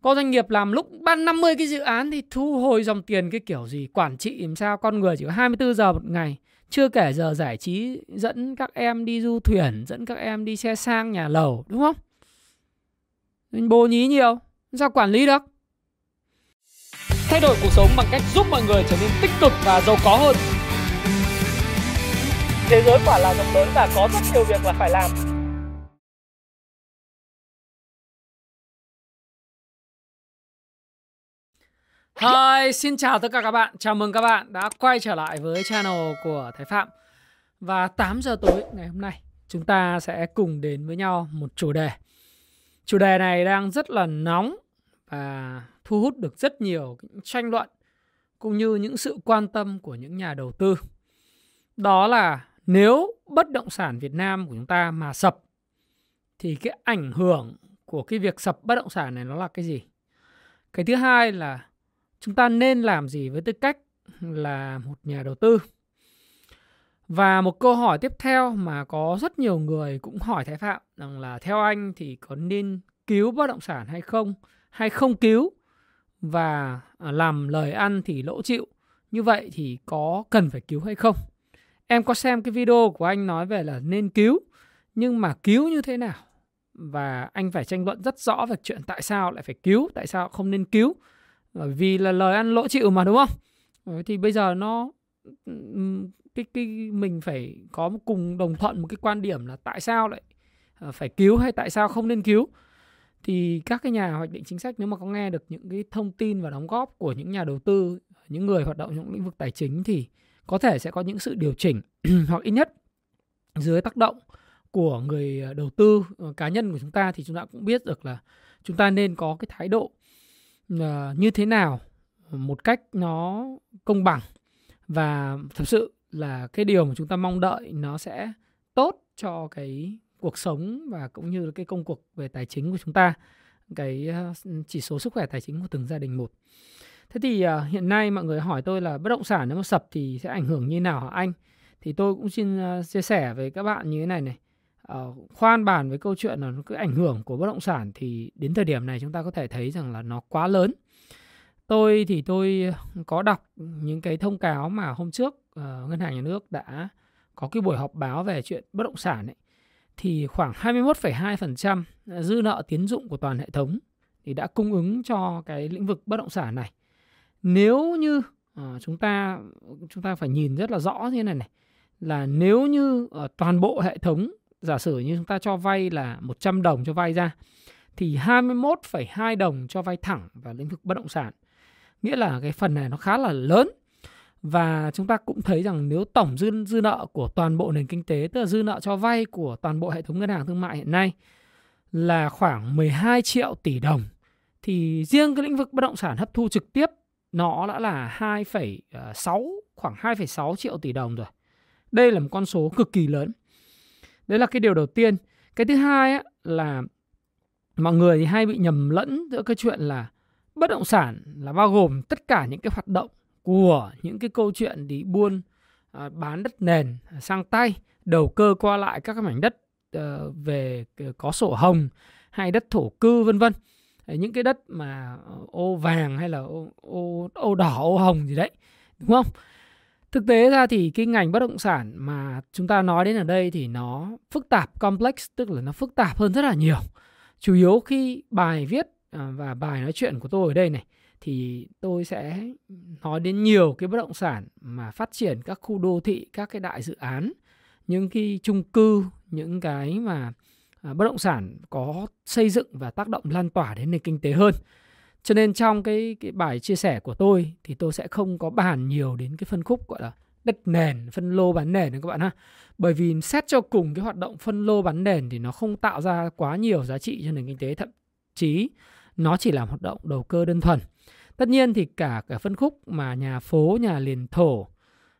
có doanh nghiệp làm lúc ban 50 cái dự án thì thu hồi dòng tiền cái kiểu gì? Quản trị làm sao? Con người chỉ có 24 giờ một ngày. Chưa kể giờ giải trí dẫn các em đi du thuyền dẫn các em đi xe sang nhà lầu đúng không? Mình bồ nhí nhiều. Sao quản lý được? Thay đổi cuộc sống bằng cách giúp mọi người trở nên tích cực và giàu có hơn. Thế giới quả là rộng lớn và có rất nhiều việc là phải làm Hi, xin chào tất cả các bạn. Chào mừng các bạn đã quay trở lại với channel của Thái Phạm. Và 8 giờ tối ngày hôm nay, chúng ta sẽ cùng đến với nhau một chủ đề. Chủ đề này đang rất là nóng và thu hút được rất nhiều tranh luận cũng như những sự quan tâm của những nhà đầu tư. Đó là nếu bất động sản Việt Nam của chúng ta mà sập thì cái ảnh hưởng của cái việc sập bất động sản này nó là cái gì? Cái thứ hai là chúng ta nên làm gì với tư cách là một nhà đầu tư? Và một câu hỏi tiếp theo mà có rất nhiều người cũng hỏi Thái Phạm rằng là theo anh thì có nên cứu bất động sản hay không? Hay không cứu? Và à, làm lời ăn thì lỗ chịu. Như vậy thì có cần phải cứu hay không? Em có xem cái video của anh nói về là nên cứu, nhưng mà cứu như thế nào? Và anh phải tranh luận rất rõ về chuyện tại sao lại phải cứu, tại sao không nên cứu? Bởi vì là lời ăn lỗ chịu mà, đúng không? Thì bây giờ nó cái cái mình phải có một cùng đồng thuận một cái quan điểm là tại sao lại à, phải cứu hay tại sao không nên cứu? Thì các cái nhà hoạch định chính sách nếu mà có nghe được những cái thông tin và đóng góp của những nhà đầu tư, những người hoạt động trong lĩnh vực tài chính thì có thể sẽ có những sự điều chỉnh hoặc ít nhất dưới tác động của người à, đầu tư ờ, cá nhân của chúng ta thì chúng ta cũng biết được là chúng ta nên có cái thái độ Ờ, như thế nào? Một cách nó công bằng. Và thật sự là cái điều mà chúng ta mong đợi nó sẽ tốt cho cái cuộc sống và cũng như là cái công cuộc về tài chính của chúng ta cái ờ, chỉ số sức khỏe tài chính của từng gia đình một. Thế thì uh, hiện nay mọi người hỏi tôi là bất động sản nếu mà sập thì sẽ ảnh hưởng như nào hả anh? Thì tôi cũng xin uh, chia sẻ với các bạn như thế này này uh, khoan bàn với câu chuyện là cái ảnh hưởng của bất động sản thì đến thời điểm này chúng ta có thể thấy rằng là nó quá lớn tôi thì tôi ừ, có đọc những cái thông cáo mà hôm trước uh, ngân hàng nhà nước đã có cái buổi họp báo về chuyện bất động sản ấy thì khoảng 21,2% dư nợ tiến dụng của toàn hệ thống thì đã cung ứng cho cái lĩnh vực bất động sản này. Nếu như uh, chúng ta chúng ta phải nhìn rất là rõ như này này là nếu như uh, toàn bộ hệ thống giả sử như chúng ta cho vay là 100 đồng cho vay ra thì 21,2 đồng cho vay thẳng vào lĩnh vực bất động sản. Nghĩa là cái phần này nó khá là lớn. Và chúng ta cũng thấy rằng nếu tổng dư dư nợ của toàn bộ nền kinh tế, tức là dư nợ cho vay của toàn bộ hệ thống ngân hàng thương mại hiện nay là khoảng 12 triệu tỷ đồng thì riêng cái lĩnh vực bất động sản hấp thu trực tiếp nó đã là 2,6 khoảng 2,6 triệu tỷ đồng rồi. Đây là một con số cực kỳ lớn. Đấy là cái điều đầu tiên. Cái thứ hai á, là mọi người thì hay bị nhầm lẫn giữa cái chuyện là bất động sản là bao gồm tất cả những cái hoạt động của những cái câu chuyện đi buôn à, bán đất nền à, sang tay đầu cơ qua lại các cái mảnh đất ờ, về ờ, có sổ hồng hay đất thổ cư vân vân những cái đất mà ờ, ô vàng hay là ô, ô, ô đỏ ô hồng gì đấy đúng không Thực tế ra thì cái ngành bất động sản mà chúng ta nói đến ở đây thì nó phức tạp, complex, tức là nó phức tạp hơn rất là nhiều. Chủ yếu khi bài viết à, và bài nói chuyện của tôi ở đây này thì tôi sẽ nói đến nhiều cái bất động sản mà phát triển các khu đô thị, các cái đại dự án, những cái chung cư, những cái mà à, bất động sản có xây dựng và tác động lan tỏa đến nền kinh tế hơn. Cho nên trong cái cái bài chia sẻ của tôi thì tôi sẽ không có bàn nhiều đến cái phân khúc gọi là đất nền, phân lô bán nền các bạn ha. Bởi vì xét cho cùng cái hoạt động phân lô bán nền thì nó không tạo ra quá nhiều giá trị cho nền kinh tế, thậm chí nó chỉ là hoạt động đầu cơ đơn thuần. Tất nhiên thì cả cả phân khúc mà nhà phố, nhà liền thổ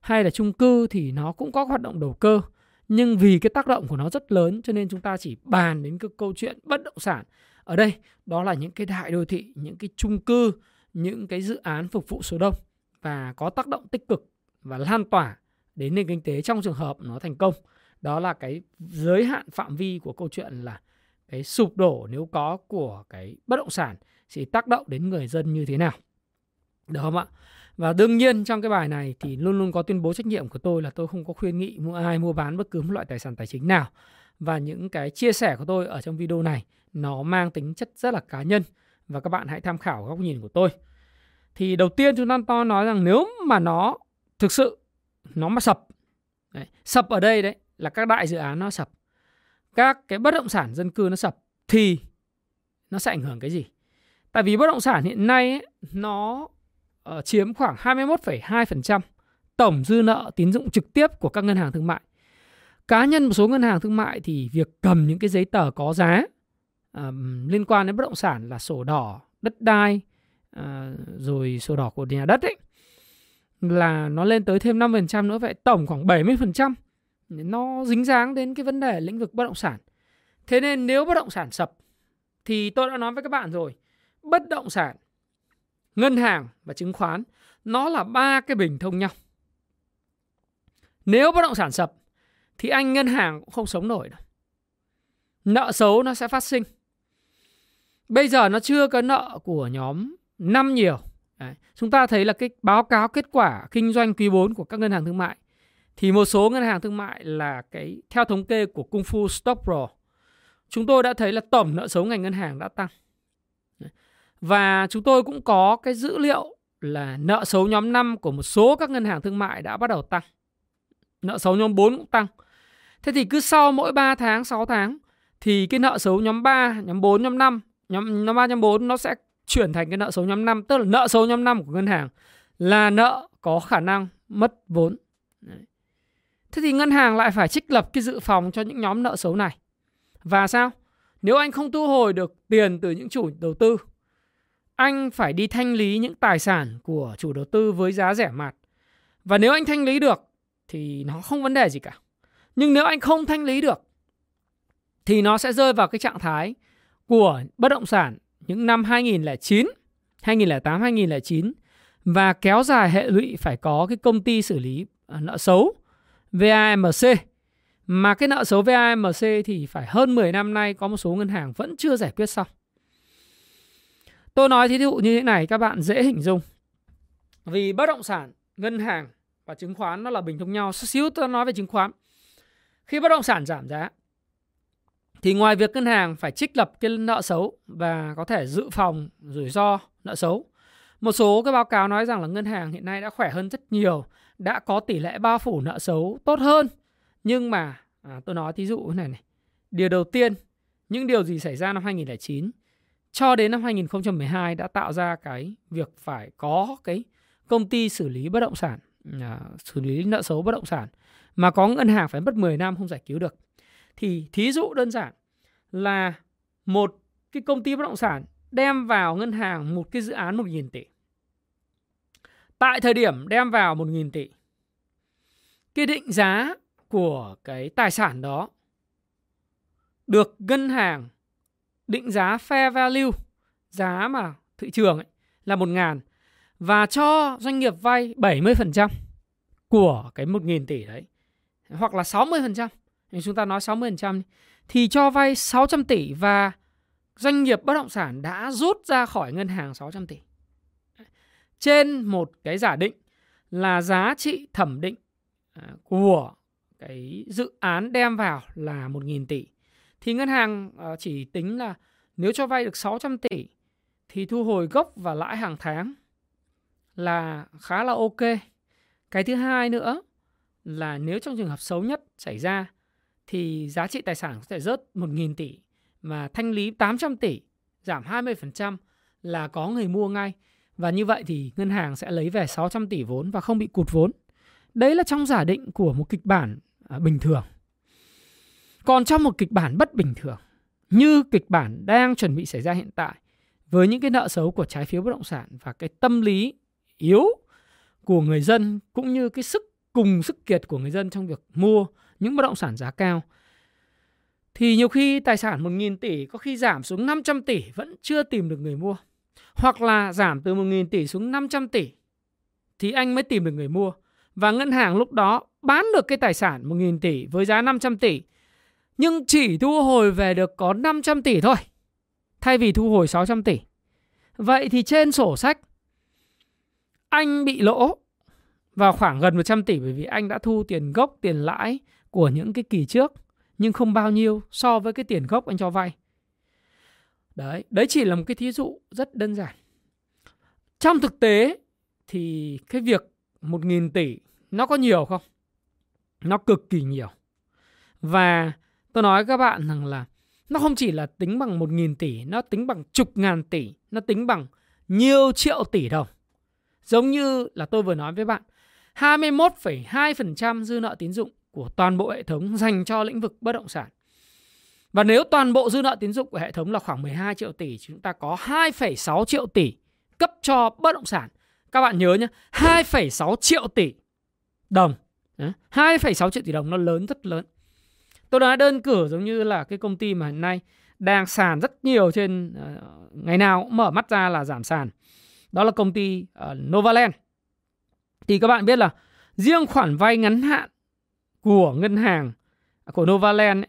hay là chung cư thì nó cũng có hoạt động đầu cơ. Nhưng vì cái tác động của nó rất lớn cho nên chúng ta chỉ bàn đến cái câu chuyện bất động sản ở đây, đó là những cái đại đô thị, những cái chung cư, những cái dự án phục vụ số đông và có tác động tích cực và lan tỏa đến nền kinh tế trong trường hợp nó thành công đó là cái giới hạn phạm vi của câu chuyện là cái sụp đổ nếu có của cái bất động sản sẽ tác động đến người dân như thế nào. Được không ạ? Và đương nhiên trong cái bài này thì luôn luôn có tuyên bố trách nhiệm của tôi là tôi không có khuyên nghị mua ai mua bán bất cứ một loại tài sản tài chính nào. Và những cái chia sẻ của tôi ở trong video này nó mang tính chất rất là cá nhân. Và các bạn hãy tham khảo góc nhìn của tôi. Thì đầu tiên chúng ta nói rằng nếu mà nó thực sự nó mà sập đấy, sập ở đây đấy là các đại dự án nó sập các cái bất động sản dân cư nó sập thì nó sẽ ảnh hưởng cái gì? Tại vì bất động sản hiện nay ấy, nó uh, chiếm khoảng 21,2% tổng dư nợ tín dụng trực tiếp của các ngân hàng thương mại. Cá nhân một số ngân hàng thương mại thì việc cầm những cái giấy tờ có giá liên quan đến bất động sản là sổ đỏ đất đai uh, rồi sổ đỏ của nhà đất ấy là nó lên tới thêm 5% nữa vậy tổng khoảng 70% nó dính dáng đến cái vấn đề lĩnh vực bất động sản. Thế nên nếu bất động sản sập thì tôi đã nói với các bạn rồi, bất động sản, ngân hàng và chứng khoán nó là ba cái bình thông nhau. Nếu bất động sản sập thì anh ngân hàng cũng không sống nổi đâu. Nợ xấu nó sẽ phát sinh. Bây giờ nó chưa có nợ của nhóm 5 nhiều Đấy. Chúng ta thấy là cái báo cáo kết quả kinh doanh quý 4 của các ngân hàng thương mại thì một số ngân hàng thương mại là cái theo thống kê của Kung Fu Stock Pro chúng tôi đã thấy là tổng nợ xấu ngành ngân hàng đã tăng. Và chúng tôi cũng có cái dữ liệu là nợ xấu nhóm 5 của một số các ngân hàng thương mại đã bắt đầu tăng. Nợ xấu nhóm 4 cũng tăng. Thế thì cứ sau mỗi 3 tháng, 6 tháng thì cái nợ xấu nhóm 3, nhóm 4, nhóm 5, nhóm nhóm 3, nhóm 4 nó sẽ chuyển thành cái nợ xấu nhóm 5 tức là nợ xấu nhóm 5 của ngân hàng là nợ có khả năng mất vốn. Đấy. Thế thì ngân hàng lại phải trích lập cái dự phòng cho những nhóm nợ xấu này. Và sao? Nếu anh không thu hồi được tiền từ những chủ đầu tư, anh phải đi thanh lý những tài sản của chủ đầu tư với giá rẻ mạt. Và nếu anh thanh lý được thì nó không vấn đề gì cả. Nhưng nếu anh không thanh lý được thì nó sẽ rơi vào cái trạng thái của bất động sản những năm 2009, 2008, 2009 và kéo dài hệ lụy phải có cái công ty xử lý à, nợ xấu VAMC mà cái nợ xấu VAMC thì phải hơn 10 năm nay có một số ngân hàng vẫn chưa giải quyết xong. Tôi nói thí dụ như thế này các bạn dễ hình dung. Vì bất động sản, ngân hàng và chứng khoán nó là bình thông nhau. Xíu tôi nói về chứng khoán. Khi bất động sản giảm giá thì ngoài việc ngân hàng phải trích lập cái nợ xấu và có thể dự phòng rủi ro nợ xấu một số cái báo cáo nói rằng là ngân hàng hiện nay đã khỏe hơn rất nhiều đã có tỷ lệ bao phủ nợ xấu tốt hơn. Nhưng mà à, tôi nói thí dụ thế này này điều đầu tiên những điều gì xảy ra năm 2009 cho đến năm 2012 đã tạo ra cái việc phải có cái công ty xử lý bất động sản à, xử lý nợ xấu bất động sản mà có ngân hàng phải mất 10 năm không giải cứu được thì thí dụ đơn giản là một cái công ty bất động sản đem vào ngân hàng một cái dự án 1.000 tỷ. Tại thời điểm đem vào 1.000 tỷ, cái định giá của cái tài sản đó được ngân hàng định giá fair value, giá mà thị trường ấy, là 1.000 và cho doanh nghiệp vay 70% của cái 1.000 tỷ đấy hoặc là 60% nếu chúng ta nói 60% thì cho vay 600 tỷ và doanh nghiệp bất động sản đã rút ra khỏi ngân hàng 600 tỷ. Trên một cái giả định là giá trị thẩm định à, của cái dự án đem vào là 1.000 tỷ thì ngân hàng à, chỉ tính là nếu cho vay được 600 tỷ thì thu hồi gốc và lãi hàng tháng là khá là ok. Cái thứ hai nữa là nếu trong trường hợp xấu nhất xảy ra thì giá trị tài sản có thể rớt 1.000 tỷ mà thanh lý 800 tỷ, giảm 20% là có người mua ngay. Và như vậy thì ngân hàng sẽ lấy về 600 tỷ vốn và không bị cụt vốn. Đấy là trong giả định của một kịch bản à, bình thường. Còn trong một kịch bản bất bình thường, như kịch bản đang chuẩn bị xảy ra hiện tại, với những cái nợ xấu của trái phiếu bất động sản và cái tâm lý yếu của người dân cũng như cái sức cùng sức kiệt của người dân trong việc mua những bất động sản giá cao thì nhiều khi tài sản 1.000 tỷ có khi giảm xuống 500 tỷ vẫn chưa tìm được người mua. Hoặc là giảm từ 1.000 tỷ xuống 500 tỷ thì anh mới tìm được người mua. Và ngân hàng lúc đó bán được cái tài sản 1.000 tỷ với giá 500 tỷ nhưng chỉ thu hồi về được có 500 tỷ thôi thay vì thu hồi 600 tỷ. Vậy thì trên sổ sách anh bị lỗ vào khoảng gần 100 tỷ bởi vì anh đã thu tiền gốc, tiền lãi của những cái kỳ trước nhưng không bao nhiêu so với cái tiền gốc anh cho vay. Đấy, đấy chỉ là một cái thí dụ rất đơn giản. Trong thực tế thì cái việc 1.000 tỷ nó có nhiều không? Nó cực kỳ nhiều. Và tôi nói các bạn rằng là nó không chỉ là tính bằng 1.000 tỷ, nó tính bằng chục ngàn tỷ, nó tính bằng nhiều triệu tỷ đồng. Giống như là tôi vừa nói với bạn, 21,2% dư nợ tín dụng của toàn bộ hệ thống dành cho lĩnh vực bất động sản. Và nếu toàn bộ dư nợ tín dụng của hệ thống là khoảng 12 triệu tỷ, chúng ta có 2,6 triệu tỷ cấp cho bất động sản. Các bạn nhớ nhé, 2,6 triệu tỷ đồng. 2,6 triệu tỷ đồng nó lớn rất lớn. Tôi đã đơn cử giống như là cái công ty mà hiện nay đang sàn rất nhiều trên uh, ngày nào cũng mở mắt ra là giảm sàn. Đó là công ty uh, Novaland. Thì các bạn biết là riêng khoản vay ngắn hạn của ngân hàng à, của Novaland ấy,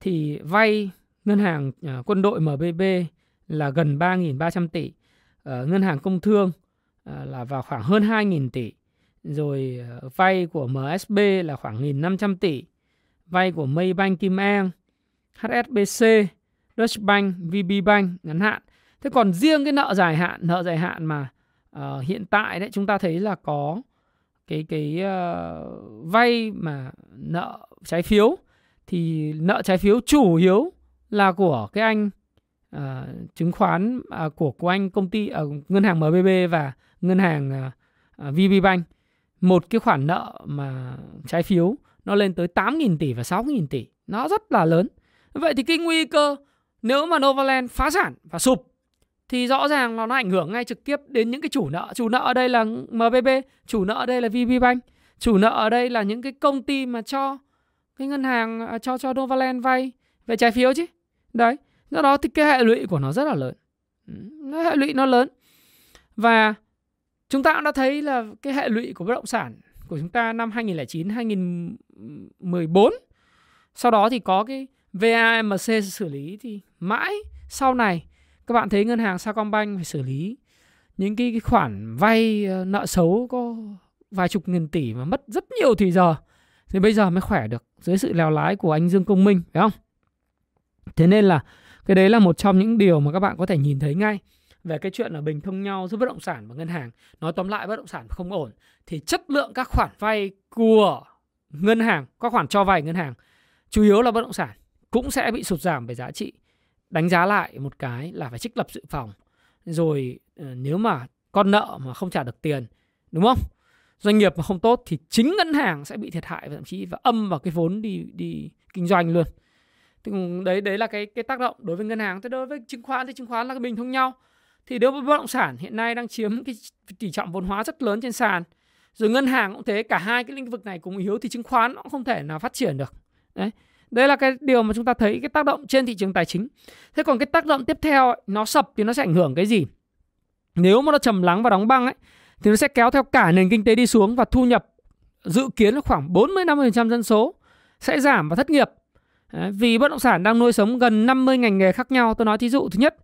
thì vay ngân hàng uh, quân đội MBB là gần 3.300 tỷ, uh, ngân hàng công thương uh, là vào khoảng hơn 2.000 tỷ, rồi uh, vay của MSB là khoảng 1.500 tỷ, vay của Maybank Kim An, HSBC, Deutsche Bank, VB Bank ngắn hạn. Thế còn riêng cái nợ dài hạn, nợ dài hạn mà uh, hiện tại đấy chúng ta thấy là có cái cái uh, vay mà nợ trái phiếu thì nợ trái phiếu chủ yếu là của cái anh uh, chứng khoán uh, của của anh công ty ở uh, ngân hàng MBB và ngân hàng uh, VB Bank. Một cái khoản nợ mà trái phiếu nó lên tới 8.000 tỷ và 6.000 tỷ. Nó rất là lớn. Vậy thì cái nguy cơ nếu mà Novaland phá sản và sụp thì rõ ràng là nó ảnh hưởng ngay trực tiếp đến những cái chủ nợ. Chủ nợ ở đây là MBB chủ nợ ở đây là VB Bank, chủ nợ ở đây là những cái công ty mà cho cái ngân hàng à, cho cho Novaland vay về trái phiếu chứ. Đấy, do đó thì cái hệ lụy của nó rất là lớn. Nó hệ lụy nó lớn. Và chúng ta cũng đã thấy là cái hệ lụy của bất động sản của chúng ta năm 2009 2014 sau đó thì có cái VAMC xử lý thì mãi sau này các bạn thấy ngân hàng Sacombank phải xử lý những cái, cái khoản vay ờ, nợ xấu có vài chục nghìn tỷ mà mất rất nhiều thì giờ thì bây giờ mới khỏe được dưới sự lèo lái của anh Dương Công Minh phải không? Thế nên là cái đấy là một trong những điều mà các bạn có thể nhìn thấy ngay về cái chuyện là bình thông nhau giữa bất động sản và ngân hàng. Nói tóm lại bất động sản không ổn thì chất lượng các khoản vay của ngân hàng, các khoản cho vay ngân hàng chủ yếu là bất động sản cũng sẽ bị sụt giảm về giá trị. Đánh giá lại một cái là phải trích lập dự phòng. Rồi ờ, nếu mà con nợ mà không trả được tiền, đúng không? Doanh nghiệp mà không tốt thì chính ngân hàng sẽ bị thiệt hại và thậm chí và âm vào cái vốn đi đi kinh doanh luôn. Thì đấy đấy là cái cái tác động đối với ngân hàng. Thế đối với chứng khoán thì chứng khoán là cái bình thông nhau. Thì đối với bất động sản hiện nay đang chiếm cái tỷ trọng vốn hóa rất lớn trên sàn. Rồi ngân hàng cũng thế, cả hai cái lĩnh vực này cùng yếu thì chứng khoán nó cũng không thể nào phát triển được. Đấy. Đây là cái điều mà chúng ta thấy cái tác động trên thị trường tài chính. Thế còn cái tác động tiếp theo nó sập thì nó sẽ ảnh hưởng cái gì? Nếu mà nó trầm lắng và đóng băng ấy thì nó sẽ kéo theo cả nền kinh tế đi xuống và thu nhập dự kiến là khoảng 40-50% dân số sẽ giảm và thất nghiệp. Đấy, vì bất động sản đang nuôi sống gần 50 ngành nghề khác nhau. Tôi nói thí dụ thứ nhất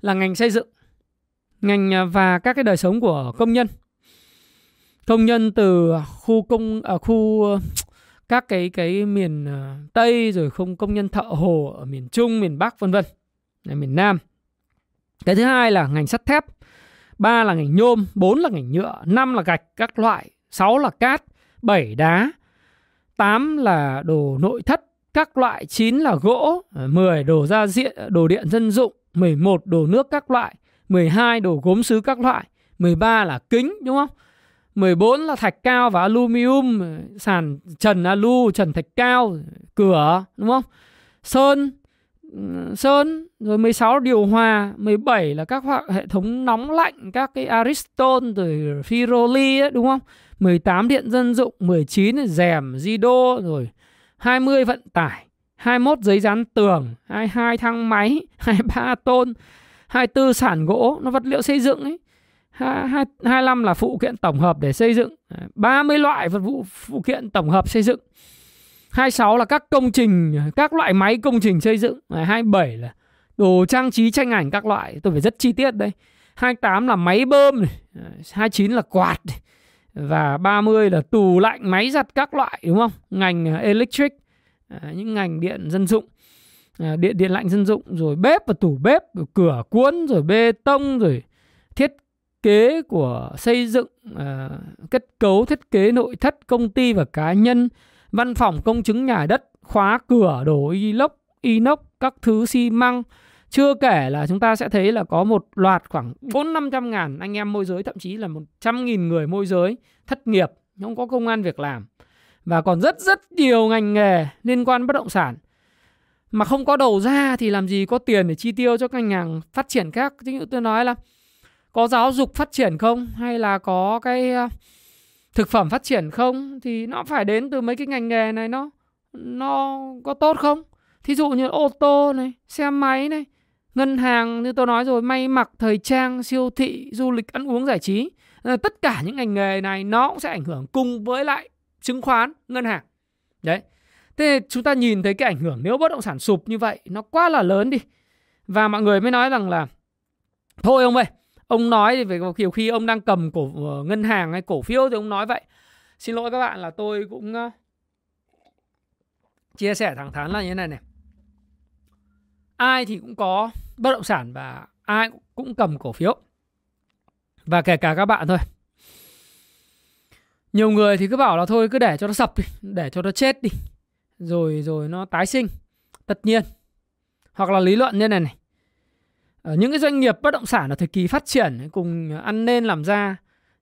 là ngành xây dựng, ngành à, và các cái đời sống của công nhân. Công nhân từ khu công ở à, khu các cái cái miền ờ, Tây rồi không công nhân thợ hồ ở miền Trung, miền Bắc vân vân, miền Nam. Cái thứ hai là ngành sắt thép, ba là ngành nhôm, bốn là ngành nhựa, năm là gạch các loại, sáu là cát, bảy đá, tám là đồ nội thất các loại, chín là gỗ, ờ, 10 đồ gia diện, ờ, đồ điện dân dụng, 11 đồ nước các loại, 12 đồ gốm sứ các loại, 13 là kính đúng không? 14 là thạch cao và aluminum, sàn trần alu, trần thạch cao, cửa đúng không? Sơn ừ, sơn rồi 16 điều hòa 17 là các hệ thống nóng lạnh các cái Ariston rồi Firoli ấy, đúng không 18 điện dân dụng 19 là rèm Zido rồi 20 vận tải 21 giấy dán tường 22 thang máy 23 tôn 24 sản gỗ nó vật liệu xây dựng ấy 25 là phụ kiện tổng hợp để xây dựng. 30 loại vật vụ phụ kiện tổng hợp xây dựng. 26 là các công trình các loại máy công trình xây dựng. 27 là đồ trang trí tranh ảnh các loại. Tôi phải rất chi tiết đây. 28 là máy bơm này, 29 là quạt này, và 30 là tủ lạnh, máy giặt các loại đúng không? Ngành à, electric, những ngành điện dân dụng, à, điện điện lạnh dân dụng, rồi bếp và tủ bếp, rồi cửa cuốn, rồi bê tông, rồi thiết kế của xây dựng, à, kết cấu thiết kế nội thất công ty và cá nhân, văn phòng công chứng nhà đất, khóa cửa, đổ inox, inox, các thứ xi măng, chưa kể là chúng ta sẽ thấy là có một loạt khoảng 4 500 ngàn anh em môi giới thậm chí là 100 nghìn người môi giới thất nghiệp, không có công an việc làm. Và còn rất rất nhiều ngành nghề liên quan bất động sản. Mà không có đầu ra thì làm gì có tiền để chi tiêu cho các ngành hàng phát triển khác. Ví dụ tôi nói là có giáo dục phát triển không? Hay là có cái ờ, thực phẩm phát triển không? Thì nó phải đến từ mấy cái ngành nghề này nó nó có tốt không? Thí dụ như ô tô này, xe máy này, ngân hàng như tôi nói rồi may mặc thời trang siêu thị du lịch ăn uống giải trí. Ờ, tất cả những ngành nghề này nó cũng sẽ ảnh hưởng cùng với lại chứng khoán ngân hàng. Đấy. Thế chúng ta nhìn thấy cái ảnh hưởng nếu bất động sản sụp như vậy nó quá là lớn đi. Và mọi người mới nói rằng là thôi ông ơi ông nói thì về kiểu khi ông đang cầm cổ ờ, ngân hàng hay cổ phiếu thì ông nói vậy. Xin lỗi các bạn là tôi cũng chia sẻ thẳng thắn là như thế này này. Ai thì cũng có bất động sản và ai cũng cầm cổ phiếu. Và kể cả các bạn thôi. Nhiều người thì cứ bảo là thôi cứ để cho nó sập đi, để cho nó chết đi, rồi rồi nó tái sinh, tất nhiên. Hoặc là lý luận như này này. Ờ, những cái doanh nghiệp bất động sản ở thời kỳ phát triển cùng ăn nên làm ra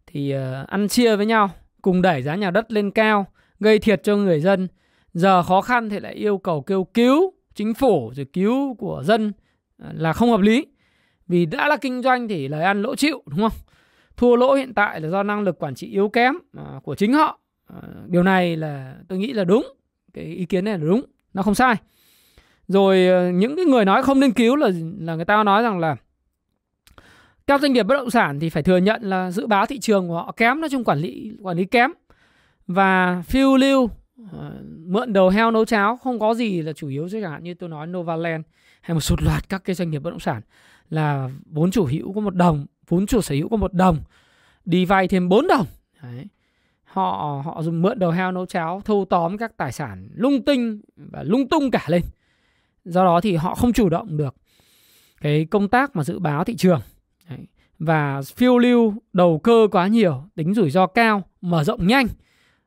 thì ờ, ăn chia với nhau, cùng đẩy giá nhà đất lên cao, gây thiệt cho người dân. Giờ khó khăn thì lại yêu cầu kêu cứu chính phủ rồi cứu của dân ờ, là không hợp lý. Vì đã là kinh doanh thì lời ăn lỗ chịu, đúng không? Thua lỗ hiện tại là do năng lực quản trị yếu kém của chính họ. Điều này là tôi nghĩ là đúng. Cái ý kiến này là đúng, nó không sai rồi ờ, những cái người nói không nên cứu là là người ta nói rằng là các doanh nghiệp bất động sản thì phải thừa nhận là dự báo thị trường của họ kém, nói chung quản lý quản lý kém. Và phiêu lưu ờ, mượn đầu heo nấu cháo không có gì là chủ yếu, chứ chẳng hạn như tôi nói Novaland hay một sụt loạt các cái doanh nghiệp bất động sản là vốn chủ hữu có một đồng, vốn chủ sở hữu có một đồng đi vay thêm 4 đồng. Đấy. họ họ dùng mượn đầu heo nấu cháo thâu tóm các tài sản lung tinh và lung tung cả lên do đó thì họ không chủ động được cái công tác mà dự báo thị trường. Đấy. và phiêu lưu đầu cơ quá nhiều tính rủi ro cao mở rộng nhanh